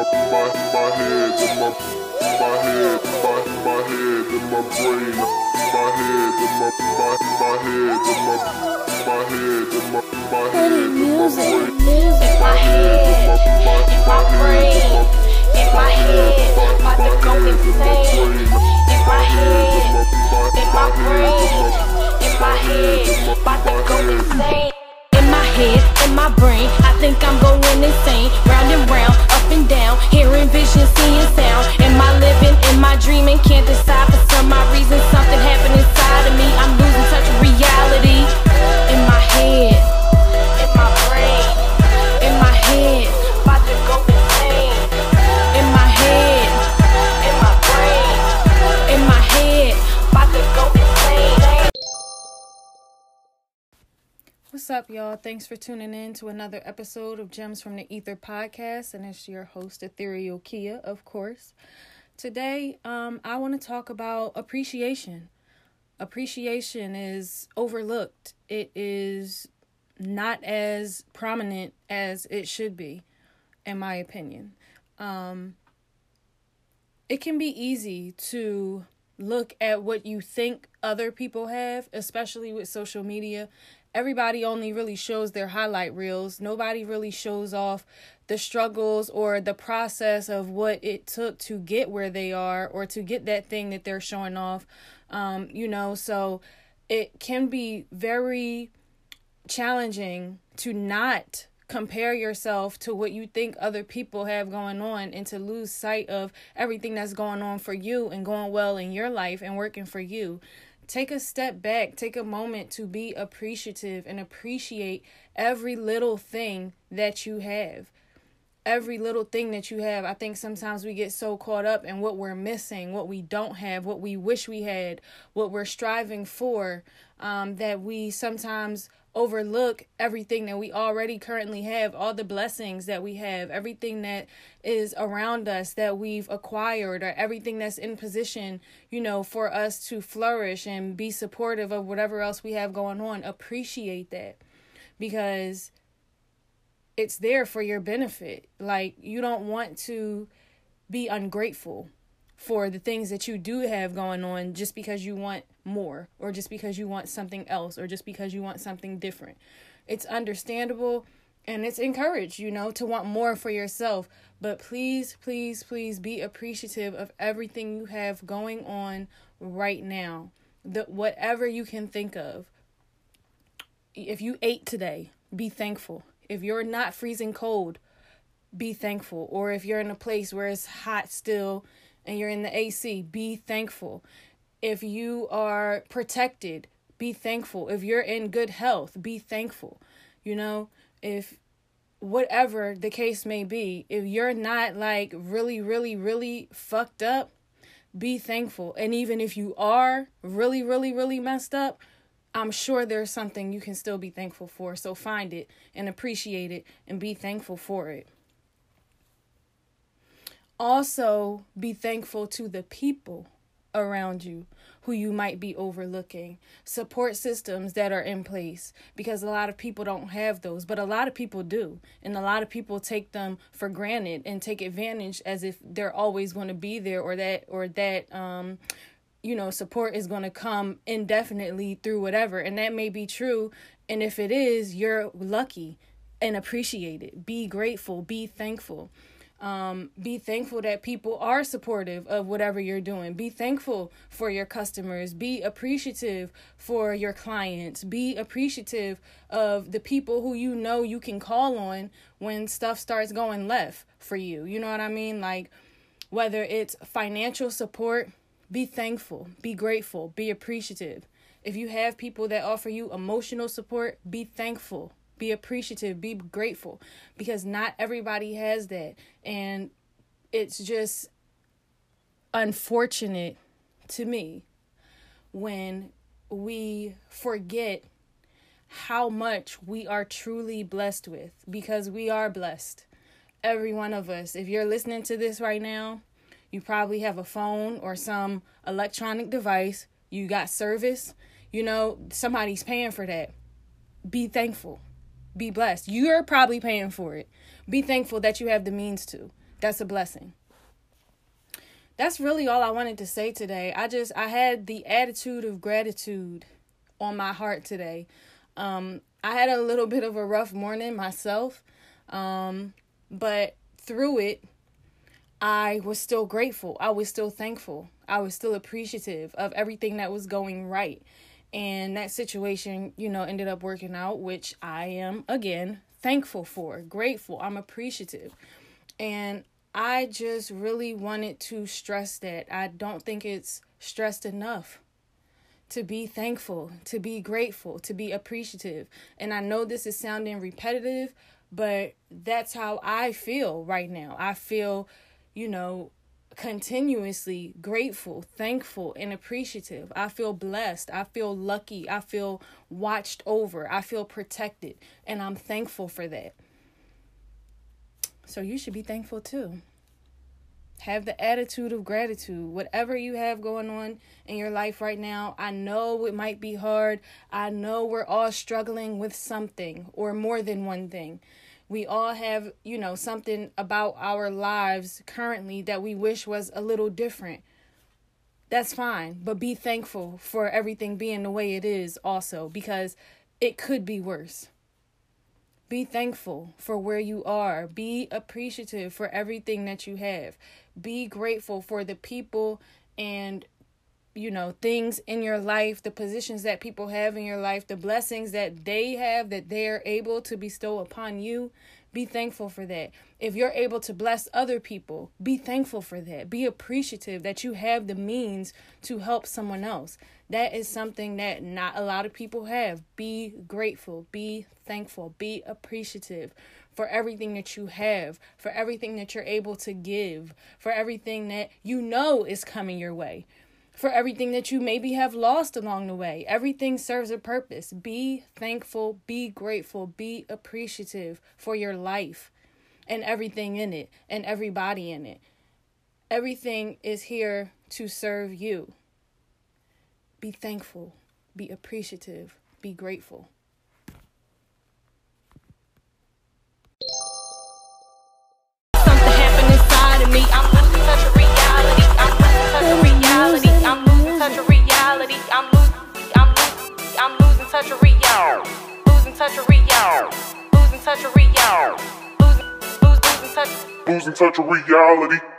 my, my, my head, in my, my head, my, my head, in my brain, my head, in my, my, my head, in my, my head, in my, my head, in my brain, In my head, in my to go insane. In my head, in my brain, in my head, to go insane. In my head, in my brain, I think I'm going insane. Round and round, up and down, hearing visions, up, y'all? Thanks for tuning in to another episode of Gems from the Ether podcast, and it's your host, Ethereal Kia, of course. Today, um, I want to talk about appreciation. Appreciation is overlooked. It is not as prominent as it should be, in my opinion. Um, it can be easy to look at what you think other people have, especially with social media. Everybody only really shows their highlight reels. Nobody really shows off the struggles or the process of what it took to get where they are or to get that thing that they're showing off. Um, you know, so it can be very challenging to not compare yourself to what you think other people have going on and to lose sight of everything that's going on for you and going well in your life and working for you. Take a step back, take a moment to be appreciative and appreciate every little thing that you have. Every little thing that you have. I think sometimes we get so caught up in what we're missing, what we don't have, what we wish we had, what we're striving for, um, that we sometimes overlook everything that we already currently have, all the blessings that we have, everything that is around us that we've acquired, or everything that's in position, you know, for us to flourish and be supportive of whatever else we have going on. Appreciate that because it's there for your benefit. Like, you don't want to be ungrateful for the things that you do have going on just because you want more or just because you want something else or just because you want something different. It's understandable and it's encouraged, you know, to want more for yourself. But please, please, please be appreciative of everything you have going on right now. The whatever you can think of. If you ate today, be thankful. If you're not freezing cold, be thankful. Or if you're in a place where it's hot still and you're in the AC, be thankful. If you are protected, be thankful. If you're in good health, be thankful. You know, if whatever the case may be, if you're not like really, really, really fucked up, be thankful. And even if you are really, really, really messed up, I'm sure there's something you can still be thankful for. So find it and appreciate it and be thankful for it. Also, be thankful to the people around you who you might be overlooking. Support systems that are in place because a lot of people don't have those, but a lot of people do. And a lot of people take them for granted and take advantage as if they're always going to be there or that or that um you know support is going to come indefinitely through whatever and that may be true and if it is you're lucky and appreciate it be grateful be thankful um, be thankful that people are supportive of whatever you're doing. Be thankful for your customers. Be appreciative for your clients. Be appreciative of the people who you know you can call on when stuff starts going left for you. You know what I mean? Like, whether it's financial support, be thankful, be grateful, be appreciative. If you have people that offer you emotional support, be thankful, be appreciative, be grateful because not everybody has that. And it's just unfortunate to me when we forget how much we are truly blessed with because we are blessed. Every one of us. If you're listening to this right now, you probably have a phone or some electronic device. You got service. You know, somebody's paying for that. Be thankful be blessed. You're probably paying for it. Be thankful that you have the means to. That's a blessing. That's really all I wanted to say today. I just I had the attitude of gratitude on my heart today. Um, I had a little bit of a rough morning myself, um, but through it, I was still grateful. I was still thankful. I was still appreciative of everything that was going right. And that situation, you know, ended up working out, which I am, again, thankful for, grateful. I'm appreciative. And I just really wanted to stress that. I don't think it's stressed enough to be thankful, to be grateful, to be appreciative. And I know this is sounding repetitive, but that's how I feel right now. I feel, you know, continuously grateful, thankful, and appreciative. I feel blessed. I feel lucky. I feel watched over. I feel protected. And I'm thankful for that. So you should be thankful too. Have the attitude of gratitude. Whatever you have going on in your life right now, I know it might be hard. I know we're all struggling with something or more than one thing. We all have, you know, something about our lives currently that we wish was a little different. That's fine, but be thankful for everything being the way it is also because it could be worse. Be thankful for where you are. Be appreciative for everything that you have. Be grateful for the people and you know things in your life the positions that people have in your life the blessings that they have that they're able to bestow upon you be thankful for that. If you're able to bless other people be thankful for that. Be appreciative that you have the means to help someone else. That is something that not a lot of people have. Be grateful be thankful be appreciative for everything that you have, for everything that you're able to give, for everything that you know is coming your way, for everything that you maybe have lost along the way. Everything serves a purpose. Be thankful, be grateful, be appreciative for your life and everything in it and everybody in it. Everything is here to serve you. Be thankful, be appreciative, be grateful. Reality. I'm losing. I'm losing. I'm losing touch of reality. Losing touch of reality. Losing touch of reality. Losing. Losing touch. Losing touch of reality.